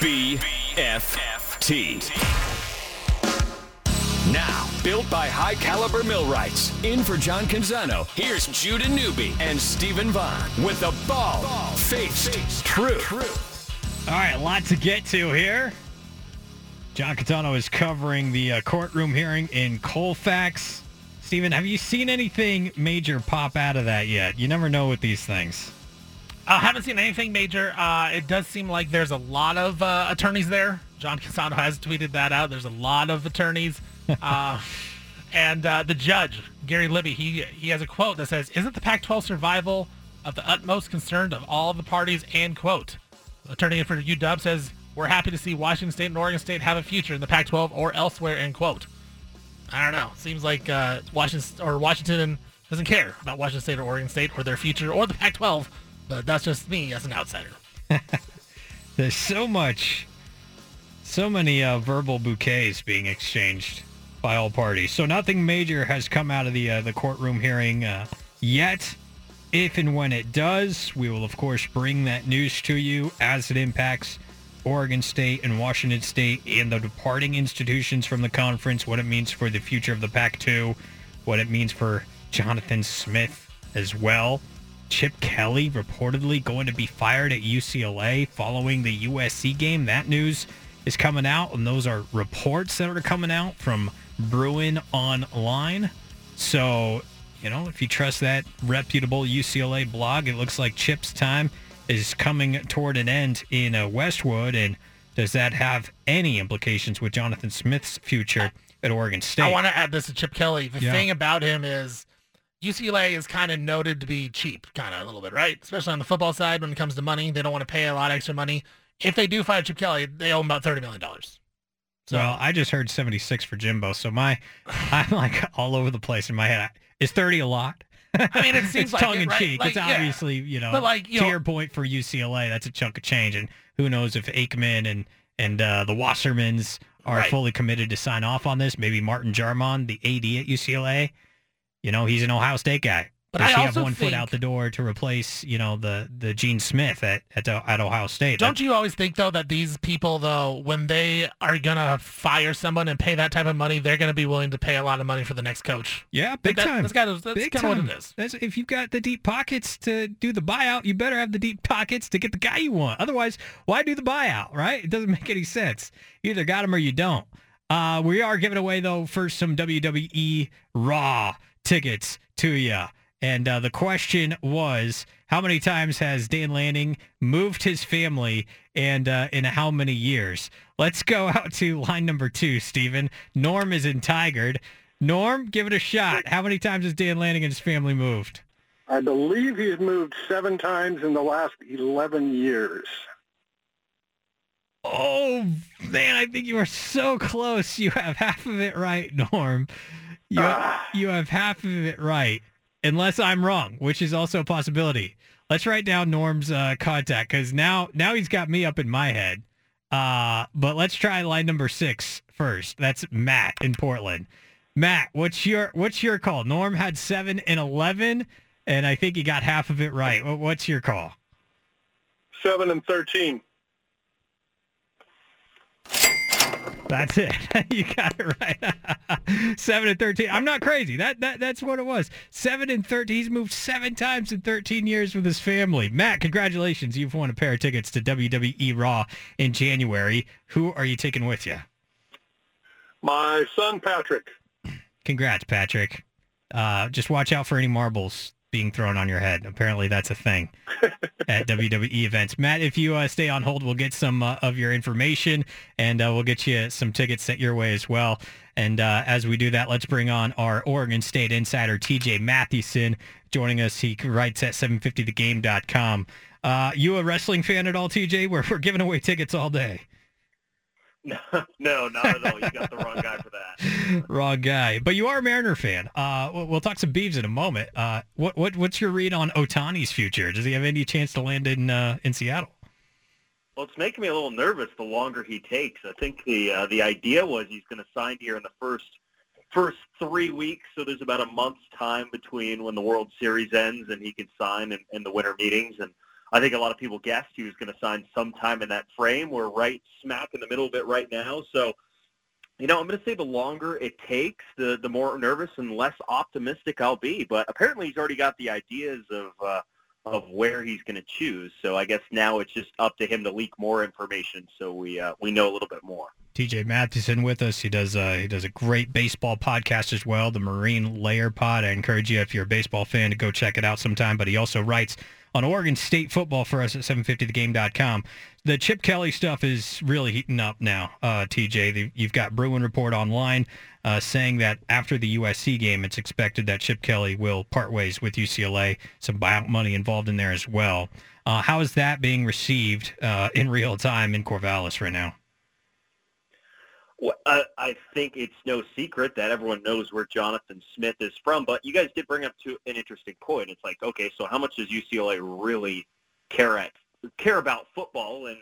BFT. Now, built by high caliber millwrights. In for John Canzano, here's Judah Newby and Stephen Vaughn with the ball, faced truth. All right, a lot to get to here. John Canzano is covering the uh, courtroom hearing in Colfax. Stephen, have you seen anything major pop out of that yet? You never know with these things. I haven't seen anything major. Uh, it does seem like there's a lot of uh, attorneys there. John Canzano has tweeted that out. There's a lot of attorneys. Uh, and uh, the judge, Gary Libey, he, he has a quote that says, Isn't the Pac-12 survival of the utmost concern of all the parties? And quote. Attorney for UW says, We're happy to see Washington State and Oregon State have a future in the Pac-12 or elsewhere, end quote. I don't know. Seems like uh, Washington or Washington doesn't care about Washington State or Oregon State or their future or the Pac-12. But that's just me as an outsider. There's so much, so many uh, verbal bouquets being exchanged by all parties. So nothing major has come out of the uh, the courtroom hearing uh, yet. If and when it does, we will of course bring that news to you as it impacts Oregon State and Washington State and the departing institutions from the conference, what it means for the future of the Pac-2, what it means for Jonathan Smith as well. Chip Kelly reportedly going to be fired at UCLA following the USC game. That news is coming out, and those are reports that are coming out from Bruin Online. So, you know, if you trust that reputable UCLA blog, it looks like Chip's time is coming toward an end in uh, Westwood. And does that have any implications with Jonathan Smith's future at Oregon State? I want to add this to Chip Kelly. The Yeah. thing about him is UCLA is kind of noted to be cheap, kind of a little bit, right? Especially on the football side when it comes to money. They don't want to pay a lot of extra money. If they do fire Chip Kelly, they owe him about $30 million. So, well, I just heard 76 for Jimbo, so my I'm like all over the place in my head. Is 30 a lot? I mean, it seems it's like tongue it, in right? cheek. Like, it's yeah. obviously, you know, But, like, you to know- your point for UCLA, that's a chunk of change, and who knows if Aikman and and uh, the Wassermans are Right. fully committed to sign off on this. Maybe Martin Jarmond, the AD at UCLA, you know, he's an Ohio State guy. But Does I he have also one foot out the door to replace, you know, the the Gene Smith at at, at Ohio State? Don't you always think, though, that these people, though, when they are going to fire someone and pay that type of money, they're going to be willing to pay a lot of money for the next coach? Yeah, big that- time. that's kinda- that's big kinda what time. it is. That's, if you've got the deep pockets to do the buyout, you better have the deep pockets to get the guy you want. Otherwise, why do the buyout, right? It doesn't make any sense. You either got him or you don't. Uh, we are giving away, though, first some WWE Raw tickets to you. And uh, the question was, how many times has Dan Lanning moved his family and uh, in how many years? Let's go out to line number two, Stephen. Norm is in Tigard. Norm, give it a shot. How many times has Dan Lanning and his family moved? I believe he's moved seven times in the last 11 years. Oh, man, I think you are so close. You have half of it right, Norm. You, you have half of it right, unless I'm wrong, which is also a possibility. Let's write down Norm's uh, contact because now, now he's got me up in my head. Uh, but let's try line number six first. That's Matt in Portland. Matt, what's your what's your call? Norm had seven and eleven, and I think he got half of it right. What's your call? Seven and 13. That's it. you got it right. seven and thirteen. I'm not crazy. That that that's what it was. Seven and thirteen. He's moved seven times in 13 years with his family. Matt, congratulations. You've won a pair of tickets to WWE Raw in January. Who are you taking with you? My son, Patrick. Congrats, Patrick. Uh, just watch out for any marbles being thrown on your head. Apparently, that's a thing at WWE events. Matt, if you uh, stay on hold, we'll get some uh, of your information and uh, we'll get you some tickets sent your way as well. And uh, as we do that, let's bring on our Oregon State insider, TJ Mathewson, joining us. He writes at 750thegame.com. Uh, you a wrestling fan at all, TJ? We're, we're giving away tickets all day. no, not at all. You got the wrong guy for that. Wrong guy. But you are a Mariner fan. Uh, we'll, talk some Beavs in a moment. Uh, what what what's your read on Ohtani's future? Does he have any chance to land in uh, in Seattle? Well, it's making me a little nervous the longer he takes. I think the uh, the idea was he's going to sign here in the first first three weeks, so there's about a month's time between when the World Series ends and he can sign in, in the winter meetings. And I think a lot of people guessed he was going to sign sometime in that frame. We're right smack in the middle of it right now. So, you know, I'm going to say the longer it takes, the the more nervous and less optimistic I'll be. But apparently, he's already got the ideas of uh, of where he's going to choose. So I guess now it's just up to him to leak more information, so we uh, we know a little bit more. TJ Mathewson with us. He does uh, he does a great baseball podcast as well, the Marine Layer Pod. I encourage you if you're a baseball fan to go check it out sometime. But he also writes on Oregon State football for us at 750thegame.com. The Chip Kelly stuff is really heating up now, uh, TJ. You've got Bruin Report online uh, saying that after the USC game, it's expected that Chip Kelly will part ways with UCLA. Some buyout money involved in there as well. Uh, how is that being received uh, in real time in Corvallis right now? I, I think it's no secret that everyone knows where Jonathan Smith is from, but you guys did bring up to an interesting point. It's like, okay, so how much does UCLA really care at care about football? And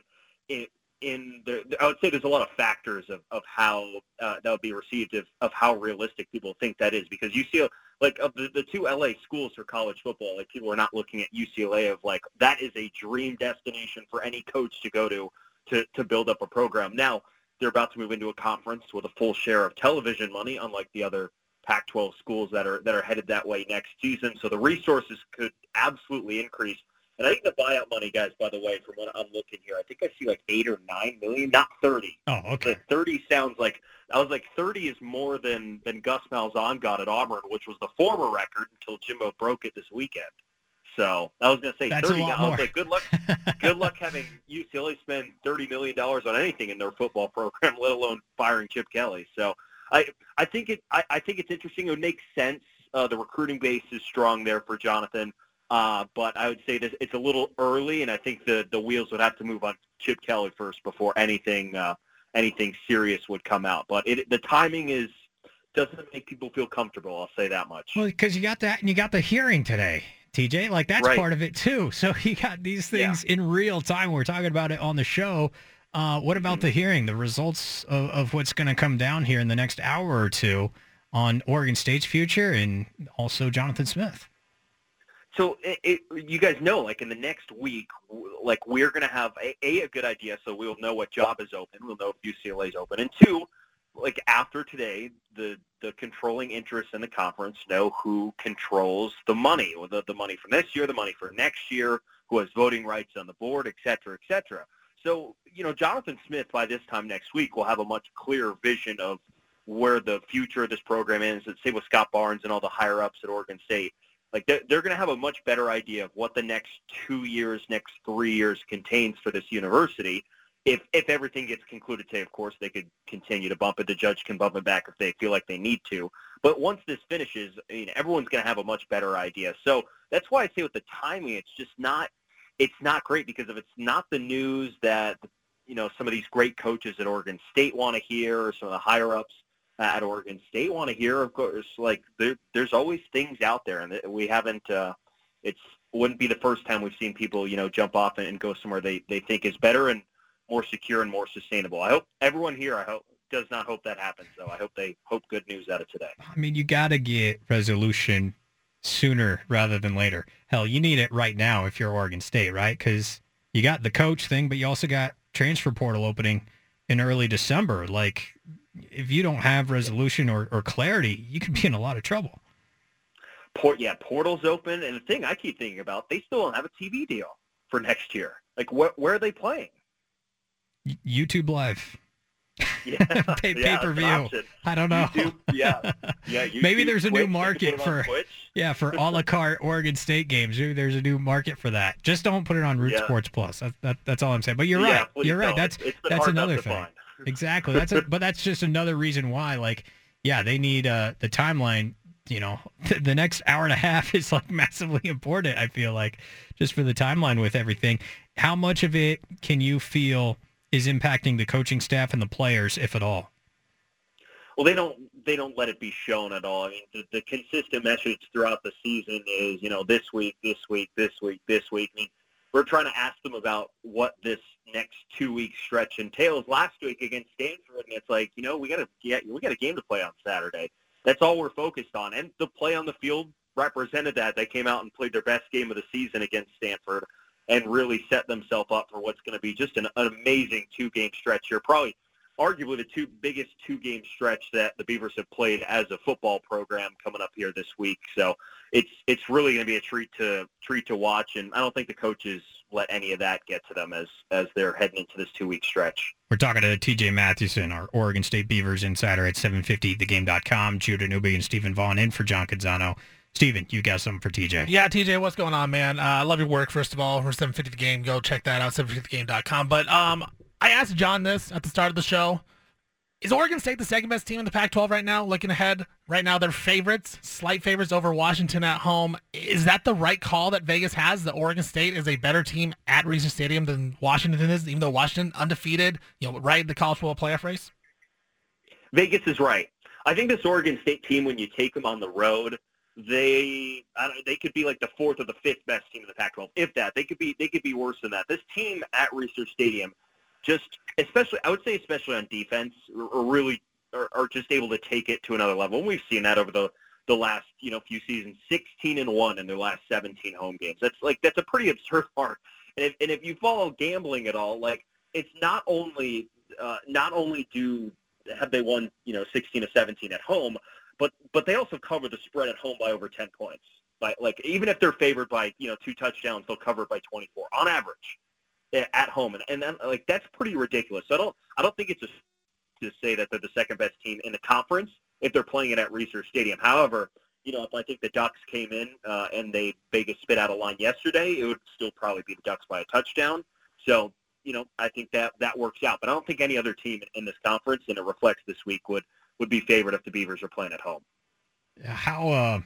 in, in the, I would say there's a lot of factors of, of how uh, that would be received, of, of how realistic people think that is, because UCLA, like of the, the two LA schools for college football, like people are not looking at UCLA of like that is a dream destination for any coach to go to to to build up a program. Now they're about to move into a conference with a full share of television money, unlike the other Pac-12 schools that are that are headed that way next season. So the resources could absolutely increase. And I think the buyout money, guys, by the way, from what I'm looking here, I think I see like eight or nine million, not thirty. Oh, okay. The thirty sounds like I was like thirty is more than than Gus Malzahn got at Auburn, which was the former record until Jimbo broke it this weekend. So I was going to say That's 30. A lot I was like, good luck, good luck having UCLA spend 30 million dollars on anything in their football program, let alone firing Chip Kelly. So I, I think it, I, I think it's interesting. It would make sense. Uh, the recruiting base is strong there for Jonathan, uh, but I would say this, it's a little early, and I think the the wheels would have to move on Chip Kelly first before anything uh, anything serious would come out. But it, the timing is doesn't make people feel comfortable. I'll say that much. Well, because you got that, and you got the hearing today, TJ. Like that's Right. part of it too. So you got these Yeah. things in real time. We're talking about it on the show. Uh, what about the hearing? The results of, of what's going to come down here in the next hour or two on Oregon State's future, and also Jonathan Smith. So it, it, you guys know, like in the next week, like we're going to have a, a a good idea, so we'll know what job is open. We'll know if UCLA is open, and two, like after today, the the controlling interests in the conference know who controls the money, or the the money from this year, the money for next year, who has voting rights on the board, et cetera, et cetera. So you know, Jonathan Smith by this time next week will have a much clearer vision of where the future of this program is. Let's say with Scott Barnes and all the higher ups at Oregon State like they're, they're going to have a much better idea of what the next two years, next three years contains for this university. If if everything gets concluded today, of course, they could continue to bump it. The judge can bump it back if they feel like they need to. But once this finishes, I mean, everyone's going to have a much better idea. So that's why I say with the timing, it's just not it's not great because if it's not the news that you know some of these great coaches at Oregon State want to hear, or some of the higher ups at Oregon State want to hear. Of course, like there, there's always things out there, and we haven't. Uh, it's wouldn't be the first time we've seen people, you know, jump off and, and go somewhere they they think is better and more secure and more sustainable. I hope everyone here, I hope, does not hope that happens. Though I hope they hope good news out of today. I mean, you got to get resolution sooner rather than later. Hell, you need it right now if you're Oregon State, right? Because you got the coach thing, but you also got transfer portal opening in early December. Like, if you don't have resolution or, or clarity, you could be in a lot of trouble. Port, yeah, portals open, and the thing I keep thinking about, they still don't have a TV deal for next year. Like, wh- where are they playing? YouTube Live. Yeah, pay yeah, per view. I don't know. YouTube, yeah, yeah. Maybe there's a new Twitch, can market put 'em on for-. Yeah, for a la carte Oregon State games. Maybe there's a new market for that. Just don't put it on Root Yeah. Sports Plus. That, that, that's all I'm saying. But you're Yeah, right. You're right. don't. That's It's- it's been that's another thing. Exactly. That's a, but that's just another reason why. Like, yeah, they need uh, the timeline. You know, the next hour and a half is like massively important. I feel like just for the timeline with everything. How much of it can you feel is impacting the coaching staff and the players, if at all? Well, they don't they don't let it be shown at all. I mean, the, the consistent message throughout the season is, you know, this week, this week, this week, this week. I mean, we're trying to ask them about what this next two week stretch entails. Last week against Stanford, and it's like, you know, we got to get we got a game to play on Saturday. That's all we're focused on, and the play on the field represented that. They came out and played their best game of the season against Stanford. And really set themselves up for what's going to be just an, an amazing two-game stretch here. Probably, arguably, the two biggest two-game stretch that the Beavers have played as a football program coming up here this week. So it's it's really going to be a treat to treat to watch, and I don't think the coaches let any of that get to them as as they're heading into this two-week stretch. We're talking to TJ Mathewson, our Oregon State Beavers insider at 750thegame.com. Judah Newby and Stephen Vaughn in for John Canzano. Steven, you got something for TJ. Yeah, TJ, what's going on, man? Uh, I love your work, first of all. We're 750 The Game. Go check that out, 750thegame.com. But um, I asked John this at the start of the show. Is Oregon State the second best team in the Pac-12 right now? Looking ahead, right now they're favorites, slight favorites over Washington at home. Is that the right call that Vegas has? That Oregon State is a better team at Reser Stadium than Washington is, even though Washington undefeated, you know, right in the college football playoff race. Vegas is right. I think this Oregon State team, when you take them on the road, they they could be like the fourth or the fifth best team in the Pac-12, if that. They could be they could be worse than that. This team at Reser Stadium, just especially I would say especially on defense, are really are, are just able to take it to another level. And we've seen that over the the last you know few seasons, 16 and one in their last 17 home games. That's like that's a pretty absurd mark. And if, and if you follow gambling at all, like it's not only uh, not only do have they won you know 16 or 17 at home, but but they also cover the spread at home by over 10 points. By like even if they're favored by you know two touchdowns, they'll cover it by 24 on average eh, at home, and and then like that's pretty ridiculous. So I don't I don't think it's just to say that they're the second best team in the conference if they're playing it at Reser Stadium. However, you know if I think the Ducks came in uh, and they Vegas spit out a line yesterday, it would still probably be the Ducks by a touchdown. So you know I think that that works out, but I don't think any other team in this conference, and it reflects this week, would would be favored if the Beavers are playing at home. How uh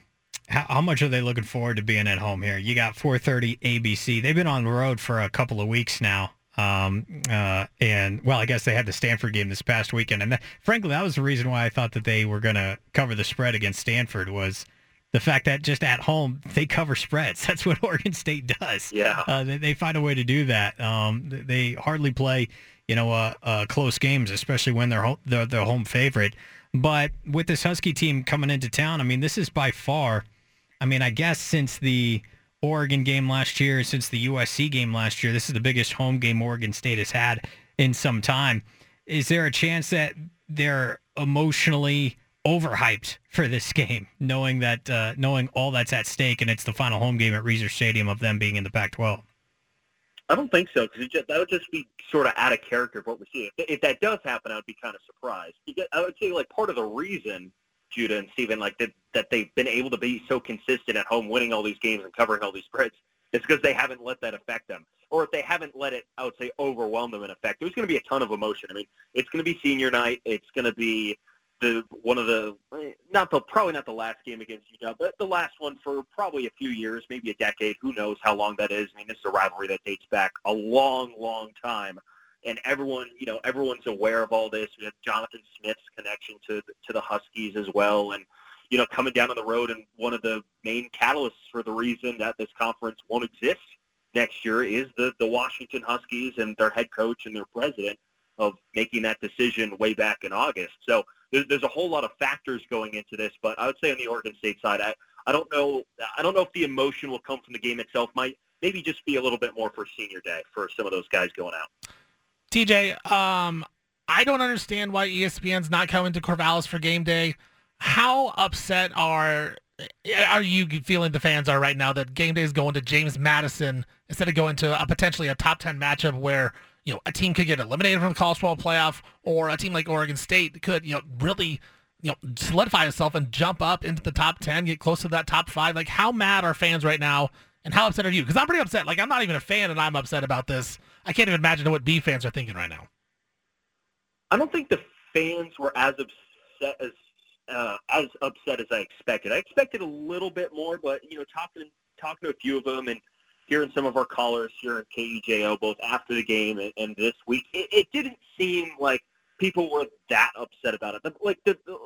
how, how much are they looking forward to being at home here? You got 4:30 ABC. They've been on the road for a couple of weeks now. Um, uh, and well, I guess they had the Stanford game this past weekend, and that, frankly, that was the reason why I thought that they were going to cover the spread against Stanford was the fact that just at home they cover spreads. That's what Oregon State does. Yeah, uh, they, they, find a way to do that. Um, they hardly play, you know, uh, uh, close games, especially when they're, ho- they're the home favorite. But with this Husky team coming into town, I mean, this is by far, I mean, I guess since the Oregon game last year, since the USC game last year, this is the biggest home game Oregon State has had in some time. Is there a chance that they're emotionally overhyped for this game, knowing that uh, knowing all that's at stake and it's the final home game at Reser Stadium of them being in the Pac-12? I don't think so because that would just be sort of out of character of what we see. If, if that does happen, I would be kind of surprised. Because I would say like part of the reason Judah and Steven like that that they've been able to be so consistent at home, winning all these games and covering all these spreads, is because they haven't let that affect them, or if they haven't let it, I would say, overwhelm them in effect. There's going to be a ton of emotion. I mean, it's going to be senior night. It's going to be the one of the not the probably not the last game against Utah, but the last one for probably a few years, maybe a decade. Who knows how long that is? I mean, this is a rivalry that dates back a long, long time, and everyone, you know, everyone's aware of all this. We have Jonathan Smith's connection to to the Huskies as well, and you know, coming down on the road, and one of the main catalysts for the reason that this conference won't exist next year is the the Washington Huskies and their head coach and their president of making that decision way back in August. So there's, there's a whole lot of factors going into this, but I would say on the Oregon State side, I, I don't know I don't know if the emotion will come from the game itself. Might maybe just be a little bit more for senior day for some of those guys going out. TJ, um, I don't understand why ESPN's not coming to Corvallis for game day. How upset are are you feeling the fans are right now that game day is going to James Madison instead of going to a potentially a top 10 matchup where you know, a team could get eliminated from the college football playoff, or a team like Oregon State could, you know, really, you know, solidify itself and jump up into the top ten, get close to that top five. Like, how mad are fans right now, and how upset are you? Because I'm pretty upset. Like, I'm not even a fan, and I'm upset about this. I can't even imagine what B fans are thinking right now. I don't think the fans were as upset as uh, as upset as I expected. I expected a little bit more, but you know, talking talking to a few of them and hearing some of our callers here at KEJO, both after the game and, and this week, it, it didn't seem like people were that upset about it. The, like the, the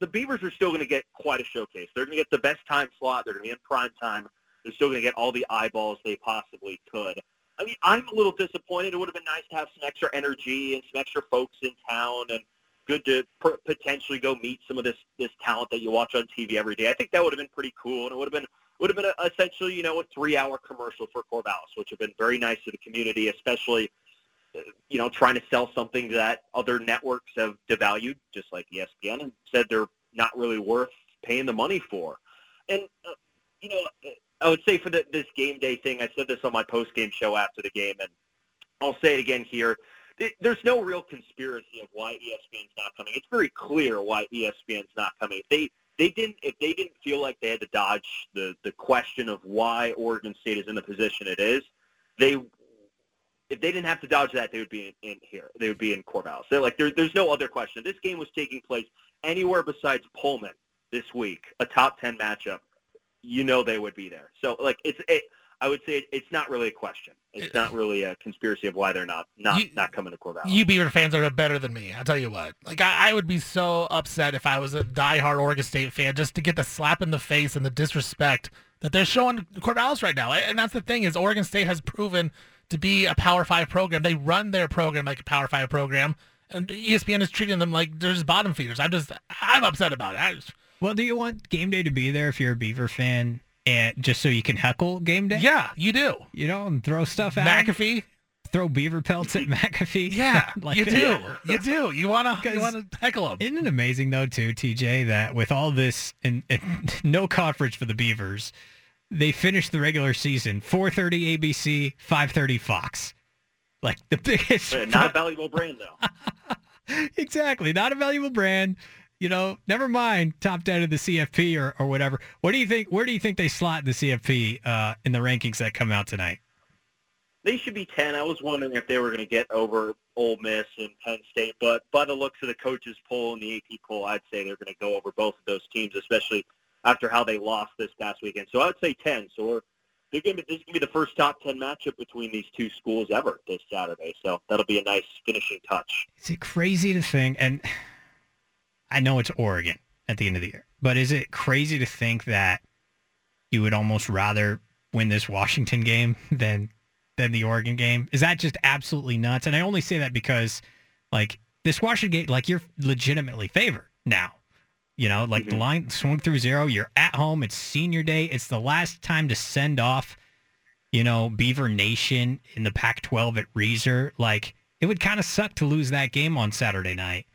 the Beavers are still going to get quite a showcase. They're going to get the best time slot. They're going to be in prime time. They're still going to get all the eyeballs they possibly could. I mean, I'm a little disappointed. It would have been nice to have some extra energy and some extra folks in town, and good to p- potentially go meet some of this this talent that you watch on TV every day. I think that would have been pretty cool, and it would have been would have been a, essentially, you know, a three-hour commercial for Corvallis, which have been very nice to the community, especially, uh, you know, trying to sell something that other networks have devalued, just like ESPN, and said they're not really worth paying the money for. And, uh, you know, I would say for the, this game day thing, I said this on my post-game show after the game, and I'll say it again here. There's no real conspiracy of why ESPN's not coming. It's very clear why ESPN's not coming. They they didn't if they didn't feel like they had to dodge the the question of why Oregon State is in the position it is, they if they didn't have to dodge that, they would be in, in here. They would be in Corvallis. They're like there, there's no other question. This game was taking place anywhere besides Pullman this week, a top ten matchup. You know they would be there. So like it's it, I would say it's not really a question. It's not really a conspiracy of why they're not not You- not coming to Corvallis. You Beaver fans are better than me. I'll tell you what. Like I, I would be so upset if I was a diehard Oregon State fan just to get the slap in the face and the disrespect that they're showing Corvallis right now. And that's the thing is Oregon State has proven to be a Power Five program. They run their program like a Power Five program, and ESPN is treating them like they're just bottom feeders. I'm just I'm upset about it. I just, Well, do you want game day to be there if you're a Beaver fan, and just so you can heckle game day? yeah, you do. You know, and throw stuff at McAfee. throw beaver pelts at McAfee. Yeah, Like you do. You do. You wanna you 'Cause- wanna heckle him. Isn't it amazing though, too, TJ, that with all this and, and no conference for the Beavers, they finished the regular season 4:30 ABC, 5:30 Fox. Like the biggest, not a valuable brand though. exactly, not a valuable brand. You know, never mind top ten of the CFP or, or whatever. What do you think? Where do you think they slot the CFP uh, in the rankings that come out tonight? They should be 10. I was wondering if they were going to get over Ole Miss and Penn State, but by the looks of the coaches poll and the AP poll, I'd say they're going to go over both of those teams, especially after how they lost this past weekend. So I would say 10. So we're, they're going to be, this is going to be the first top 10 matchup between these two schools ever this Saturday. So that'll be a nice finishing touch. Is it crazy to think? And I know it's Oregon at the end of the year, but is it crazy to think that you would almost rather win this Washington game than than the Oregon game? Is that just absolutely nuts? And I only say that because, like, this Washington game, like, you're legitimately favored now. You know, like the Mhm. line swung through zero. You're at home. It's senior day. It's the last time to send off, you know, Beaver Nation in the Pac-12 at Reser. Like, it would kind of suck to lose that game on Saturday night.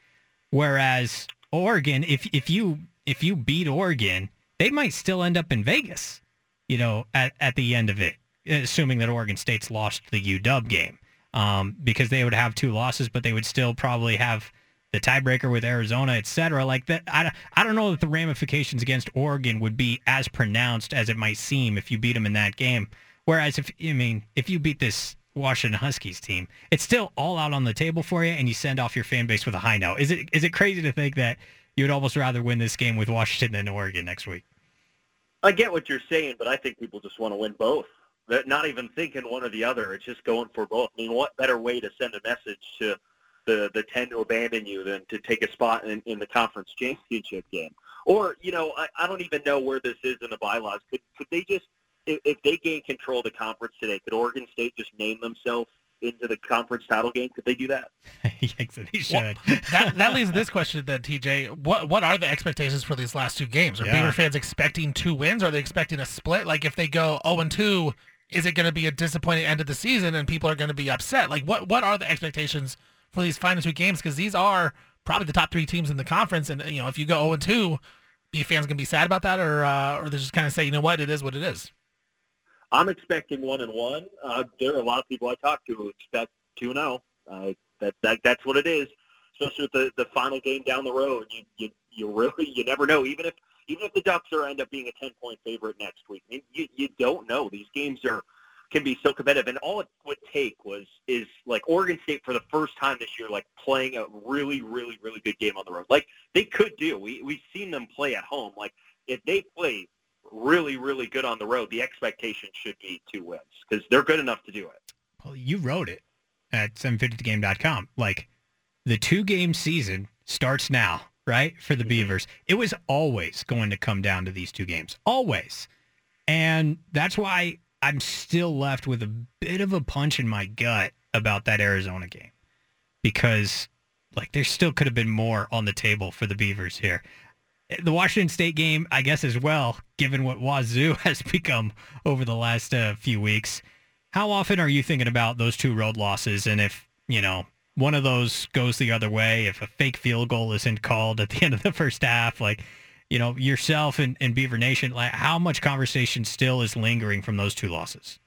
Whereas Oregon, if if you if you beat Oregon, they might still end up in Vegas. You know, at at the end of it, assuming that Oregon State's lost the UW game, um, because they would have two losses, but they would still probably have the tiebreaker with Arizona, et cetera. Like that, I, I don't know that the ramifications against Oregon would be as pronounced as it might seem if you beat them in that game. Whereas if I mean if you beat this Washington Huskies team, it's still all out on the table for you, and you send off your fan base with a high note. Is it is it crazy to think that you would almost rather win this game with Washington than Oregon next week? I get what you're saying, but I think people just want to win both. They're not even thinking one or the other. It's just going for both. I mean, what better way to send a message to the the ten to abandon you than to take a spot in, in the conference championship game? Or you know, I, I don't even know where this is in the bylaws. Could could they just if, if they gain control of the conference today, could Oregon State just name themselves into the conference title game? Could they do that? Yes, they should. that that leads to this question then, TJ. What what are the expectations for these last two games? Are Yeah. Beaver fans expecting two wins? Are they expecting a split? Like if they go 0 and 2, is it going to be a disappointing end of the season and people are going to be upset? Like what what are the expectations for these final two games? Because these are probably the top three teams in the conference, and you know if you go 0 and 2, Beaver fans going to be sad about that, or uh, or they just kind of say, you know what, it is what it is. I'm expecting one and one. Uh, there are a lot of people I talk to who expect two and zero. Uh, that that that's what it is. Especially with the, the final game down the road, you you you really you never know. Even if even if the Ducks are end up being a ten point favorite next week, I mean, you you don't know. These games are can be so competitive, and all it would take was is like Oregon State for the first time this year, like playing a really really really good game on the road. Like they could do. We we've seen them play at home. Like if they play really, really good on the road, the expectation should be two wins because they're good enough to do it. Well, you wrote it at 750thegame.com. Like the two game season starts now, right? For the mm-hmm. Beavers. It was always going to come down to these two games. Always. And that's why I'm still left with a bit of a punch in my gut about that Arizona game. Because like there still could have been more on the table for the Beavers here. The Washington State game, I guess as well, given what Wazoo has become over the last uh, few weeks. How often are you thinking about those two road losses, and if you know one of those goes the other way, if a fake field goal isn't called at the end of the first half, like you know yourself and, and Beaver Nation, like how much conversation still is lingering from those two losses?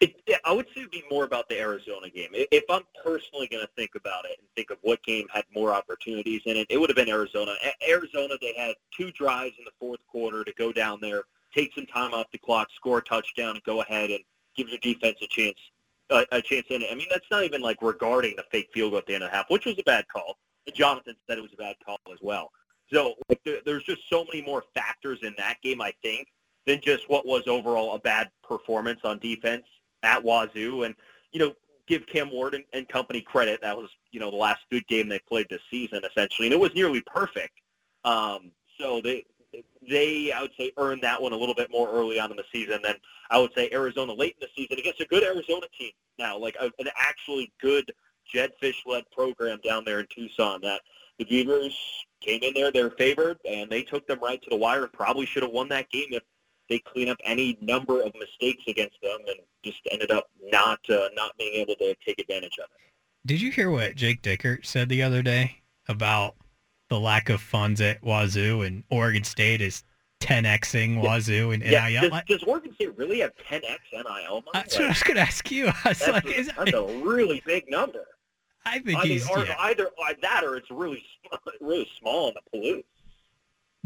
It, I would say it'd be more about the Arizona game. If I'm personally going to think about it and think of what game had more opportunities in it, it would have been Arizona. Arizona, they had two drives in the fourth quarter to go down there, take some time off the clock, score a touchdown, and go ahead and give your defense a chance a, a chance in it. I mean, that's not even like regarding the fake field goal at the end of the half, which was a bad call. Jonathan said it was a bad call as well. So like, there, there's just so many more factors in that game, I think, than just what was overall a bad performance on defense at Wazoo. And, you know, give Cam Ward and, and company credit. That was, you know, the last good game they played this season, essentially. And it was nearly perfect. Um, so they, they, I would say, earned that one a little bit more early on in the season than I would say Arizona late in the season against a good Arizona team now, like a, an actually good Jedd Fisch-led program down there in Tucson that the Beavers came in there, they're favored, and they took them right to the wire and probably should have won that game if they clean up any number of mistakes against them and just ended up not uh, not being able to take advantage of it. Did you hear what Jake Dickert said the other day about the lack of funds at Wazoo and Oregon State is 10xing Wazoo and yeah. NIL. Does, does, Oregon State really have 10x NIL? That's like, what I was going to ask you. I was that's, like, a, is that's a really big number. I think I he's mean, or yeah. either that or it's really really small in the pollute.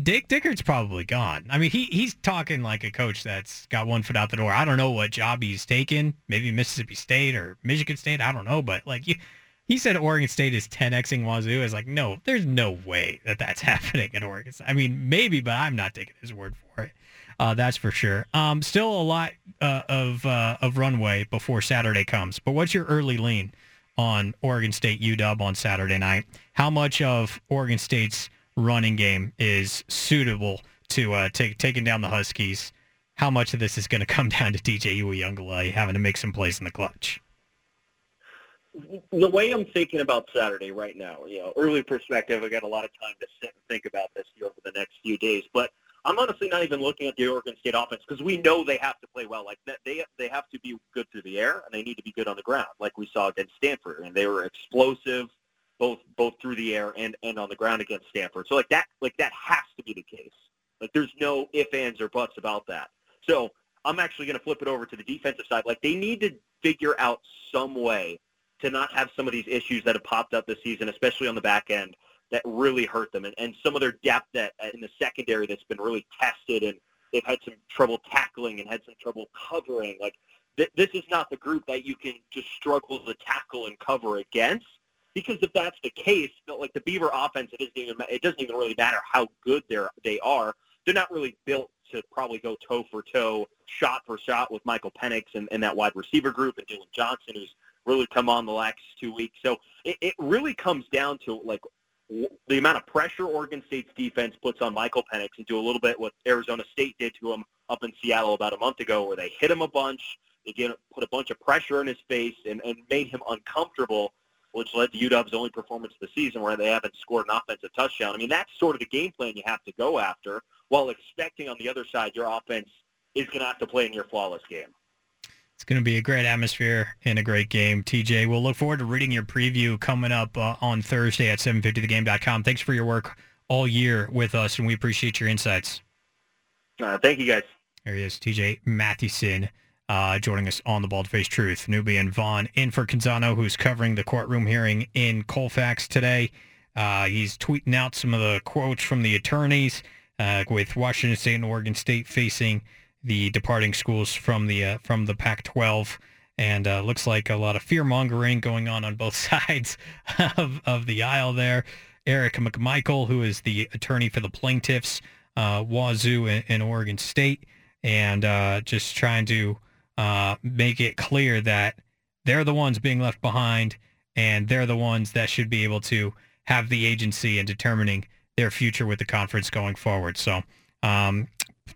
Dick Dickert's probably gone. I mean, he he's talking like a coach that's got one foot out the door. I don't know what job he's taken. Maybe Mississippi State or Michigan State. I don't know. But like, you, he said Oregon State is 10xing Wazoo. Is like, no, there's no way that that's happening at Oregon. I mean, maybe, but I'm not taking his word for it. Uh, that's for sure. Um, still a lot uh, of uh, of runway before Saturday comes. But what's your early lean on Oregon State UW on Saturday night? How much of Oregon State's running game is suitable to uh, take taking down the Huskies? How much of this is going to come down to DJ Uiagalelei having to make some plays in the clutch? The way I'm thinking about Saturday right now, you know, early perspective, I got a lot of time to sit and think about this here over the next few days, but I'm honestly not even looking at the Oregon State offense because we know they have to play well. Like they they have to be good through the air and they need to be good on the ground, like we saw against Stanford, and they were explosive both both through the air and and on the ground against Stanford. So like that like that has to be the case. Like there's no if, ands, or buts about that. So I'm actually going to flip it over to the defensive side. Like they need to figure out some way to not have some of these issues that have popped up this season, especially on the back end, that really hurt them, and, and some of their depth that uh, in the secondary that's been really tested, and they've had some trouble tackling and had some trouble covering. Like th- this is not the group that you can just struggle to tackle and cover against. Because if that's the case, like the Beaver offense, it doesn't even it doesn't even really matter how good they're they are. They're not really built to probably go toe for toe, shot for shot with Michael Penix and, and that wide receiver group and Dillon Johnson, who's really come on the last two weeks. So it, it really comes down to like the amount of pressure Oregon State's defense puts on Michael Penix and do a little bit what Arizona State did to him up in Seattle about a month ago, where they hit him a bunch, they get, put a bunch of pressure in his face and, and made him uncomfortable which led to UW's only performance of the season where they haven't scored an offensive touchdown. I mean, that's sort of the game plan you have to go after while expecting on the other side your offense is going to have to play in your flawless game. It's going to be a great atmosphere and a great game, TJ. We'll look forward to reading your preview coming up uh, on Thursday at 750thegame.com. Thanks for your work all year with us, and we appreciate your insights. Uh, thank you, guys. There he is, TJ Mathewson uh, joining us on the Bald Face Truth. Nubian Vaughn in for Canzano, who's covering the courtroom hearing in Colfax today. Uh, he's tweeting out some of the quotes from the attorneys uh, with Washington State and Oregon State facing the departing schools from the uh, from the Pac-12, and uh, looks like a lot of fear mongering going on on both sides of, of the aisle there. Eric MacMichael, who is the attorney for the plaintiffs, uh, Wazoo and, Oregon State, and uh, just trying to uh, make it clear that they're the ones being left behind and they're the ones that should be able to have the agency in determining their future with the conference going forward. So um,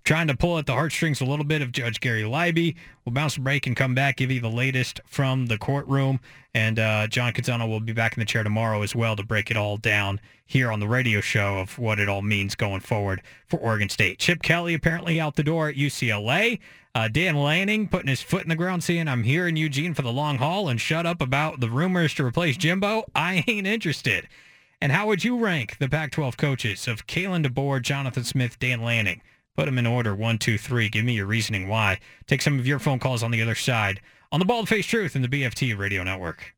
trying to pull at the heartstrings a little bit of Judge Gary Libey. We'll bounce a break and come back, give you the latest from the courtroom. And uh, John Canzano will be back in the chair tomorrow as well to break it all down here on the radio show of what it all means going forward for Oregon State. Chip Kelly apparently out the door at UCLA. Uh, Dan Lanning putting his foot in the ground saying, I'm here in Eugene for the long haul and shut up about the rumors to replace Jimbo. I ain't interested. And how would you rank the Pac-12 coaches of Kalen DeBoer, Jonathan Smith, Dan Lanning? Put them in order, one, two, three. Give me your reasoning why. Take some of your phone calls on the other side on the Bald Face Truth and the BFT Radio Network.